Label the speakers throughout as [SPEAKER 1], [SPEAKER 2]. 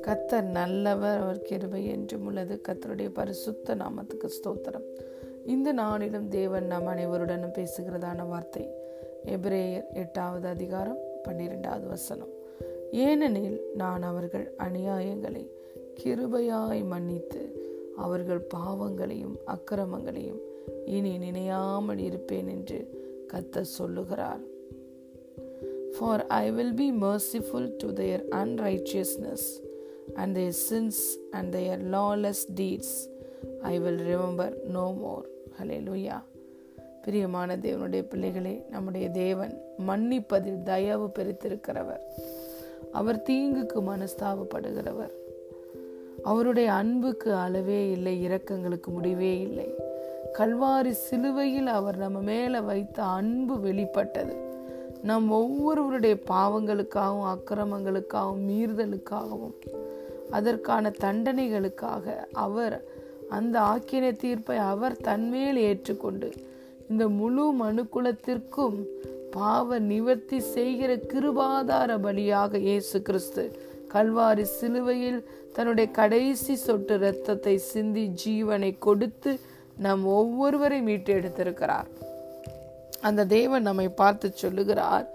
[SPEAKER 1] கத்தர் நல்லவர் அவர் கிருபை என்றும் உள்ளது. கத்தருடைய பரிசுத்த நாமத்துக்கு ஸ்தோத்திரம். இந்த நாளிலும் தேவன் நாம் அனைவருடனும் பேசுகிறதான வார்த்தை. எபிரேயர் எட்டாவது அதிகாரம் பன்னிரெண்டாவது வசனம். ஏனெனில் நான் அவர்கள் அநியாயங்களை கிருபையாய் மன்னித்து அவர்கள் பாவங்களையும் அக்கிரமங்களையும் இனி நினையாமல் இருப்பேன் என்று கத்த சொல்லுகிறார். For I will be merciful to their unrighteousness and their sins and their lawless deeds. I will remember no more. Hallelujah. பிரியமான தேவனுடைய பிள்ளைகளே நம்முடைய தேவன் மன்னிப்பதில் தயவு பெருத்திருக்கிறவர். அவர் தீங்குக்கு மனஸ்தாபப்படுகிறவர். அவருடைய அன்புக்கு அளவே இல்லை இரக்கங்களுக்கு முடிவே இல்லை. கல்வாரி சிலுவையில் அவர் நம்ம மேல வைத்த அன்பு வெளிப்பட்டது. நம் ஒவ்வொருவருடைய பாவங்களுக்காகவும் அக்கிரமங்களுக்காகவும் மீறுதலுக்காகவும் அதற்கான தண்டனைகளுக்காக அவர் அந்த ஆக்கின தீர்ப்பை அவர் தன்மேல் ஏற்றுக்கொண்டு இந்த முழு மனுக்குலத்திற்கும் பாவ நிவர்த்தி செய்கிற கிருபாதார பலியாக இயேசு கிறிஸ்து கல்வாரி சிலுவையில் தன்னுடைய கடைசி சொட்டு இரத்தத்தை சிந்தி ஜீவனை கொடுத்து நம் ஒவ்வொருவரை மீட்டு எடுத்திருக்கிறார் அந்த தேவன் நம்மை பார்த்து சொல்லுகிறார்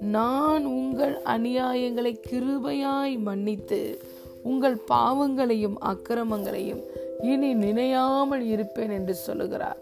[SPEAKER 1] நான் உங்கள் அநியாயங்களை கிருபையாய் மன்னித்து உங்கள் பாவங்களையும் அக்கிரமங்களையும் இனி நினையாமல் இருப்பேன் என்று சொல்லுகிறார்.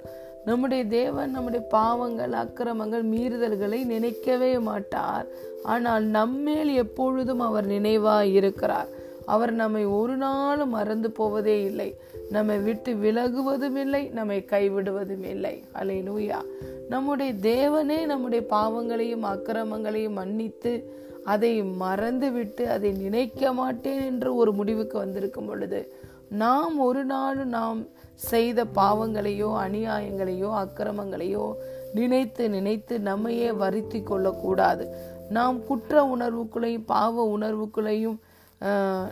[SPEAKER 1] நம்முடைய தேவன் நம்முடைய பாவங்கள் அக்கிரமங்கள் மீறுதல்களை நினைக்கவே மாட்டார். ஆனால் நம்மேல் எப்பொழுதும் அவர் நினைவாய் இருக்கிறார் அவர் நம்மை ஒரு நாளும் மறந்து போவதே இல்லை. நம்மை விட்டு விலகுவதும் இல்லை நம்மை கைவிடுவதும் இல்லை அலை லூயா நம்முடைய தேவனே நம்முடைய பாவங்களையும் அக்கிரமங்களையும் மன்னித்து அதை மறந்து விட்டு அதை நினைக்க மாட்டேன் என்று ஒரு முடிவுக்கு வந்திருக்கும் பொழுது நாம் ஒரு நாள் நாம் செய்த பாவங்களையோ அநியாயங்களையோ அக்கிரமங்களையோ நினைத்து நினைத்து நம்மையே வருத்தி கொள்ளக்கூடாது. நாம் குற்ற உணர்வுக்குள்ளையும் பாவ உணர்வுக்குள்ளையும்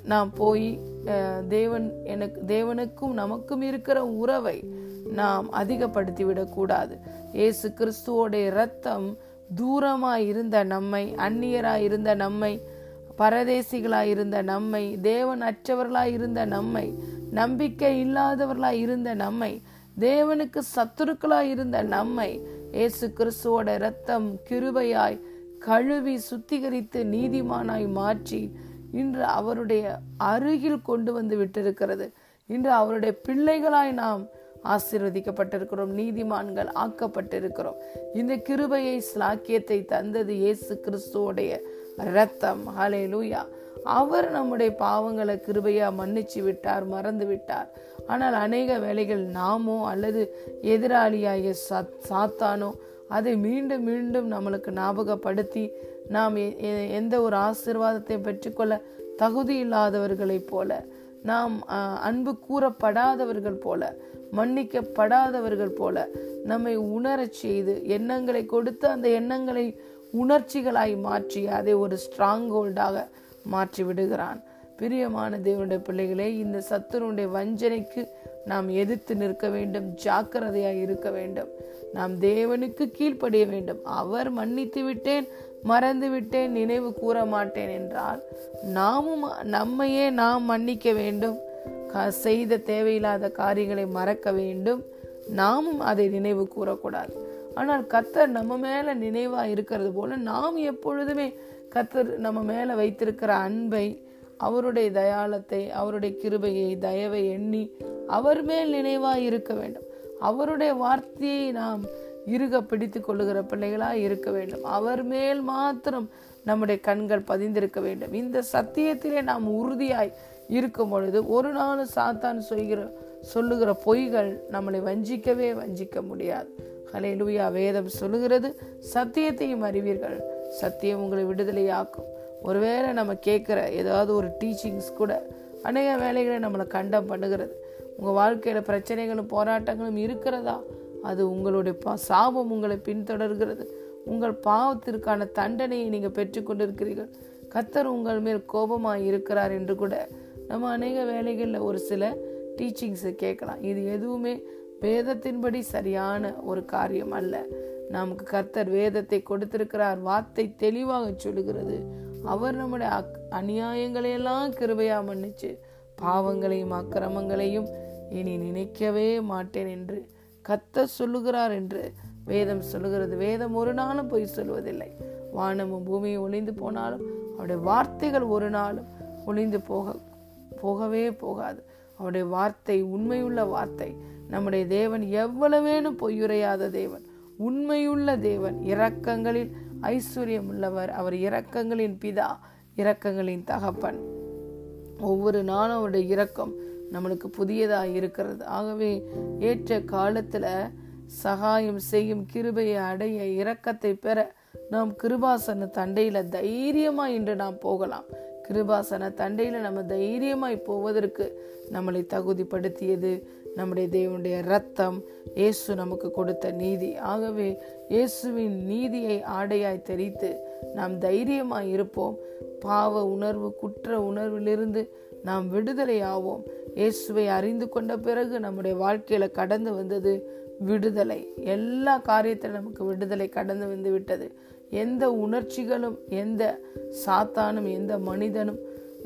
[SPEAKER 1] நாம் போய் தேவன் எனக்கு தேவனுக்கும் நமக்கும் இருக்கிற உறவை நாம் அதிகப்படுத்தி விடக்கூடாது கிறிஸ்துவோடைய இரத்தம் தூரமாக இருந்த நம்மை அந்நியராக இருந்த நம்மை பரதேசிகளாக இருந்த நம்மை தேவன் அற்றவர்களாக இருந்த நம்மை நம்பிக்கை இல்லாதவர்களாக இருந்த நம்மை தேவனுக்கு சத்துருக்களாய் இருந்த நம்மை ஏசு கிறிஸ்துவோட இரத்தம் கிருபையாய் கழுவி சுத்திகரித்து நீதிமானாய் மாற்றி இன்று அவருடைய அருகில் கொண்டு வந்து விட்டிருக்கிறது. இன்று அவருடைய பிள்ளைகளாய் நாம் ஆசீர்வதிக்கப்பட்டிருக்கிறோம். நீதிமான்கள் ஆக்கப்பட்டிருக்கிறோம். இந்த கிருபையை ஸ்லாக்கியத்தை தந்தது இயேசு கிறிஸ்துவோடைய ரத்தம் ஹலே லூயா அவர் நம்முடைய பாவங்களை கிருபையா மன்னிச்சு விட்டார் மறந்து விட்டார். ஆனால் அநேக வேலைகள் நாமோ அல்லது எதிராளியாகிய சாத்தானோ அதை மீண்டும் மீண்டும் நம்மளுக்கு ஞாபகப்படுத்தி நாம் எந்த ஒரு ஆசிர்வாதத்தை பெற்றுக்கொள்ள தகுதி இல்லாதவர்களைப் போல நாம் அன்பு கூறப்படாதவர்கள் போல மன்னிக்கப்படாதவர்கள் போல நம்மை உணரச் செய்து எண்ணங்களை கொடுத்து அந்த எண்ணங்களை உணர்ச்சிகளாய் மாற்றி அதை ஒரு ஸ்ட்ராங் ஹோல்டாக மாற்றி விடுகிறான். பிரியமான தேவனுடைய பிள்ளைகளே இந்த சத்துருடைய வஞ்சனைக்கு நாம் எதிர்த்து நிற்க வேண்டும் ஜாக்கிரதையாய் இருக்க வேண்டும். நாம் தேவனுக்கு கீழ்ப்படிய வேண்டும். அவர் மன்னித்து விட்டேன் மறந்துவிட்டேன் நினைவு கூற மாட்டேன் என்றால் நாமும் நம்மையே நாம் மன்னிக்க வேண்டும். செய்த தேவையில்லாத காரியங்களை மறக்க வேண்டும். நாமும் அதை நினைவு கூறக்கூடாது. ஆனால் கத்தர் நம்ம மேல நினைவா இருக்கிறது போல நாம் எப்பொழுதுமே கத்தர் நம்ம மேல வைத்திருக்கிற அன்பை அவருடைய தயாளத்தை அவருடைய கிருபையை தயவை எண்ணி அவர் மேல் நினைவா இருக்க வேண்டும். அவருடைய வார்த்தையை நாம் இருக பிடித்து கொள்ளுகிற பிள்ளைகளாக இருக்க வேண்டும். அவர் மேல் மாத்திரம் நம்முடைய கண்கள் பதிந்திருக்க வேண்டும். இந்த சத்தியத்திலே நாம் உறுதியாய் இருக்கும் பொழுது ஒரு நாள் சாத்தான் சொல்கிற சொல்லுகிற பொய்கள் நம்மளை வஞ்சிக்கவே வஞ்சிக்க முடியாது. ஹலேலுயா வேதம் சொல்லுகிறது சத்தியத்தையும் அறிவீர்கள். சத்தியம் உங்களை விடுதலையாக்கும். ஒருவேளை நம்ம கேட்குற ஏதாவது ஒரு டீச்சிங்ஸ் கூட அநேக வேலைகளை நம்மளை கண்டம் பண்ணுகிறது. உங்கள் வாழ்க்கையில் பிரச்சனைகளும் போராட்டங்களும் இருக்கிறதா? அது உங்களுடைய பா சாபம் உங்களை பின்தொடர்கிறது. உங்கள் பாவத்திற்கான தண்டனையை நீங்கள் பெற்றுக்கொண்டிருக்கிறீர்கள். கத்தர் உங்கள் மேல் கோபமாக இருக்கிறார் என்று கூட நம்ம அநேக வேலைகளில் ஒரு சில டீச்சிங்ஸை கேட்கலாம். இது எதுவுமே வேதத்தின்படி சரியான ஒரு காரியம் அல்ல. நமக்கு கர்த்தர் வேதத்தை கொடுத்திருக்கிறார். வார்த்தை தெளிவாக சொல்லுகிறது. அவர் நம்முடைய அக் அநியாயங்களையெல்லாம் கிருபையா மன்னிச்சு பாவங்களையும் அக்கிரமங்களையும் இனி நினைக்கவே மாட்டேன் என்று கத்த சொல்லுகிறார் என்று வேதம் சொல்லுகிறது. வேதம் ஒரு நாளும் பொய் சொல்வதில்லை. வானமும் பூமியும் ஒளிந்து போனாலும் அவருடைய வார்த்தைகள் ஒரு நாளும் ஒளிந்து போக போகவே போகாது. அவருடைய வார்த்தை உண்மையுள்ள வார்த்தை. நம்முடைய தேவன் எவ்வளவேனும் பொய்யுரையாத தேவன். உண்மையுள்ள தேவன். இரக்கங்களில் ஐஸ்வர்யம் உள்ளவர். அவர் இரக்கங்களின் பிதா இரக்கங்களின் தகப்பன். ஒவ்வொரு நாளும் அவருடைய இரக்கம் நம்மளுக்கு புதியதாக இருக்கிறது. ஆகவே ஏற்ற காலத்துல சகாயம் செய்யும் கிருபையை அடைய இரக்கத்தை பெற நாம் கிருபாசன தண்டையில தைரியமா இன்று நாம் போகலாம். கிருபாசன தண்டையில நம்ம தைரியமாய் போவதற்கு நம்மளை தகுதிப்படுத்தியது நம்முடைய தேவனுடைய ரத்தம் இயேசு நமக்கு கொடுத்த நீதி. ஆகவே இயேசுவின் நீதியை ஆடையாய் தெரித்து நாம் தைரியமாய் இருப்போம். பாவ உணர்வு குற்ற உணர்விலிருந்து நாம் விடுதலை ஆவோம் இயேசுவை அறிந்து கொண்ட பிறகு நம்முடைய வாழ்க்கையில கடந்து வந்தது விடுதலை. எல்லா காரியத்திலும் நமக்கு விடுதலை கடந்து வந்து விட்டது. எந்த உணர்ச்சிகளும் எந்த சாத்தானும் எந்த மனிதனும்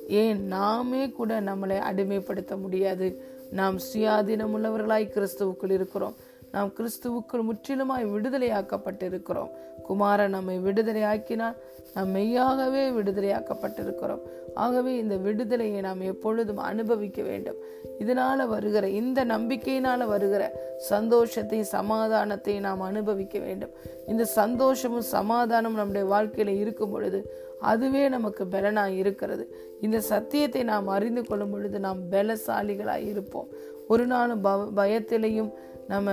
[SPEAKER 1] ஏன் நாமே கூட நம்மளை அடிமைப்படுத்த முடியாது. நாம் சுயாதீனம் உள்ளவர்களாய் கிறிஸ்துவுக்குள் இருக்கிறோம். நாம் கிறிஸ்துவுக்குள் முற்றிலுமாய் விடுதலையாக்கப்பட்டிருக்கிறோம். குமாரன் நம்மை விடுதலையாக்கினால் நாம் மெய்யாகவே விடுதலையாக்கப்பட்டிருக்கிறோம். ஆகவே இந்த விடுதலையை நாம் எப்பொழுதும் அனுபவிக்க வேண்டும். இதனால வருகிற இந்த நம்பிக்கையினால வருகிற சந்தோஷத்தை சமாதானத்தை நாம் அனுபவிக்க வேண்டும். இந்த சந்தோஷமும் சமாதானம் நம்முடைய வாழ்க்கையில இருக்கும் பொழுது அதுவே நமக்கு பலனாய் இருக்கிறது. இந்த சத்தியத்தை நாம் அறிந்து கொள்ளும் பொழுது நாம் பலசாலிகளாய் இருப்போம். ஒரு நாளும் பயத்திலையும் நம்ம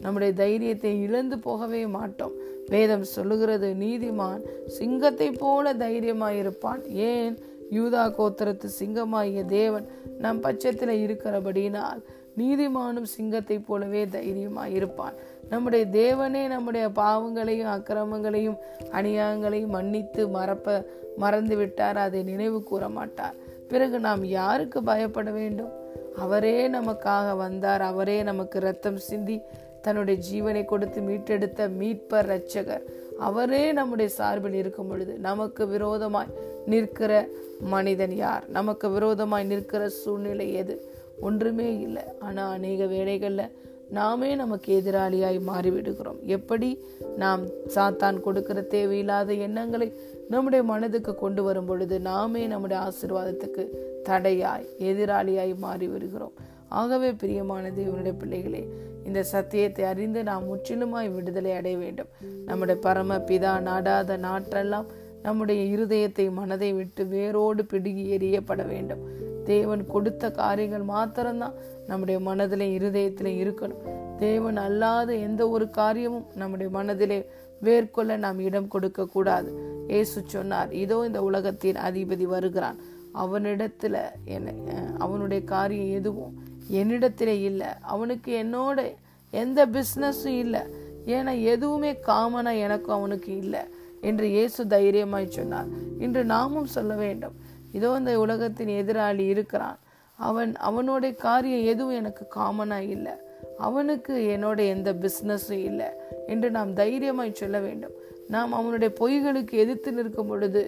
[SPEAKER 1] நம்முடைய தைரியத்தை இழந்து போகவே மாட்டோம். வேதம் சொல்லுகிறது நீதிமான் சிங்கத்தை போல தைரியமாயிருப்பான் ஏன்? யூதா கோத்திரத்து சிங்கமாகிய தேவன் நம் பட்சத்தில் இருக்கிறபடினால் நீதிமானும் சிங்கத்தை போலவே தைரியமாயிருப்பான் நம்முடைய தேவனே நம்முடைய பாவங்களையும் அக்கிரமங்களையும் அநியாயங்களையும் மன்னித்து மறப்ப மறந்து விட்டார் அதை நினைவு கூற மாட்டார் பிறகு நாம் யாருக்கு பயப்பட வேண்டும்? அவரே நமக்காக வந்தார். அவரே நமக்கு ரத்தம் சிந்தி தன்னுடைய ஜீவனை கொடுத்து மீட்டெடுத்த மீட்பர் ரட்சகர் அவரே நம்முடைய சார்பில் இருக்கும் பொழுது நமக்கு விரோதமாய் நிற்கிற மனிதன் யார்? நமக்கு விரோதமாய் நிற்கிற சூழ்நிலை எது? ஒன்றுமே இல்லை. ஆனால் அநேக வேலைகளில் நாமே நமக்கு எதிராளியாய் மாறிவிடுகிறோம். எப்படி? நாம் சாத்தான் கொடுக்கிற தேவையில்லாத எண்ணங்களை நம்முடைய மனதுக்கு கொண்டு வரும் பொழுது நாமே நம்முடைய ஆசிர்வாதத்துக்கு தடையாய் எதிராளியாய் மாறி வருகிறோம். ஆகவே பிரியமான தேவனுடைய பிள்ளைகளே இந்த சத்தியத்தை அறிந்து நாம் முற்றிலுமாய் விடுதலை அடைய வேண்டும். நம்முடைய பரம பிதா நாடாத நாற்றெல்லாம் நம்முடைய இருதயத்தை மனதை விட்டு வேரோடு பிடுகி எறியப்பட வேண்டும். தேவன் கொடுத்த காரியங்கள் மாத்திரம்தான் நம்முடைய மனதிலே இருதயத்திலே இருக்கணும். தேவன் அல்லாத எந்த ஒரு காரியமும் நம்முடைய மனதிலே வேர்கொள்ள நாம் இடம் கொடுக்க கூடாது ஏசு சொன்னார் இதோ இந்த உலகத்தின் அதிபதி வருகிறான். அவனிடத்தில் என்ன அவனுடைய காரியம் எதுவும் என்னிடத்தில் இல்லை. அவனுக்கு என்னோட எந்த பிஸ்னஸும் இல்லை. ஏன்னா எதுவுமே காமனாக எனக்கும் அவனுக்கு இல்லை என்று இயேசு தைரியமாய் சொன்னார். இன்று நாமும் சொல்ல வேண்டும். இதோ இந்த உலகத்தின் எதிராளி இருக்கிறான். அவன் அவனுடைய காரியம் எதுவும் எனக்கு காமனாக இல்லை. அவனுக்கு என்னோட எந்த பிஸ்னஸும் இல்லை என்று நாம் தைரியமாய் சொல்ல வேண்டும். நாம் அவனுடைய பொய்களுக்கு எதிர்த்து நிற்கும் பொழுது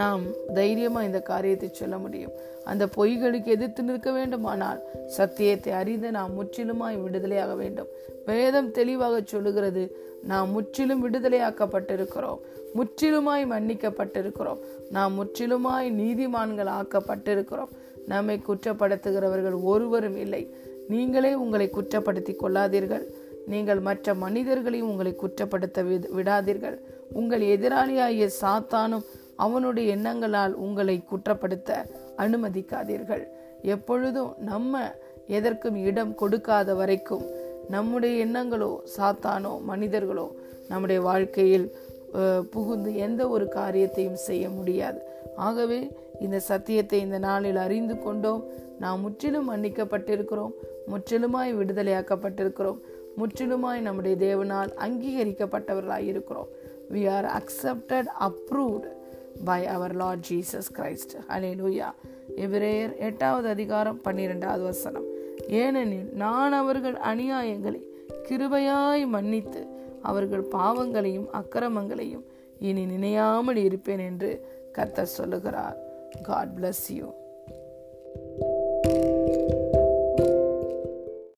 [SPEAKER 1] நாம் தைரியமாக இந்த காரியத்தை சொல்ல முடியும். அந்த பொய்களுக்கு எதிர்த்து நிற்க வேண்டுமானால் சத்தியத்தை அறிந்து நாம் முற்றிலுமாய் விடுதலையாக வேண்டும். வேதம் தெளிவாக சொல்லுகிறது நாம் முற்றிலும் விடுதலையாக்கப்பட்டிருக்கிறோம். முற்றிலுமாய் மன்னிக்கப்பட்டிருக்கிறோம். நாம் முற்றிலுமாய் நீதிமான்கள் ஆக்கப்பட்டிருக்கிறோம். நம்மை குற்றப்படுத்துகிறவர்கள் ஒருவரும் இல்லை. நீங்களே உங்களை குற்றப்படுத்தி கொள்ளாதீர்கள். நீங்கள் மற்ற மனிதர்களையும் உங்களை குற்றப்படுத்த விடாதீர்கள். உங்கள் எதிராளியாகிய சாத்தானும் அவனுடைய எண்ணங்களால் உங்களை குற்றப்படுத்த அனுமதிக்காதீர்கள். எப்பொழுதும் நம்ம எதற்கும் இடம் கொடுக்காத வரைக்கும் நம்முடைய எண்ணங்களோ சாத்தானோ மனிதர்களோ நம்முடைய வாழ்க்கையில் புகுந்து எந்த ஒரு காரியத்தையும் செய்ய முடியாது. ஆகவே இந்த சத்தியத்தை இந்த நாளில் அறிந்து கொண்டோம். நாம் முற்றிலும் மன்னிக்கப்பட்டிருக்கிறோம். முற்றிலுமாய் விடுதலையாக்கப்பட்டிருக்கிறோம். முற்றிலுமாய் நம்முடைய தேவனால் அங்கீகரிக்கப்பட்டவர்களாய் இருக்கிறோம் we are accepted approved by our Lord Jesus Christ hallelujah எபிரேயர் எட்டாவது அதிகாரம் பன்னிரெண்டாவது வசனம். ஏனெனில் நான் அவர்கள் அநியாயங்களை கிருபையாய் மன்னித்து அவர்கள் பாவங்களையும் அக்கிரமங்களையும் இனி நினையாமல் இருப்பேன் என்று கர்த்தர் சொல்லுகிறார். God bless you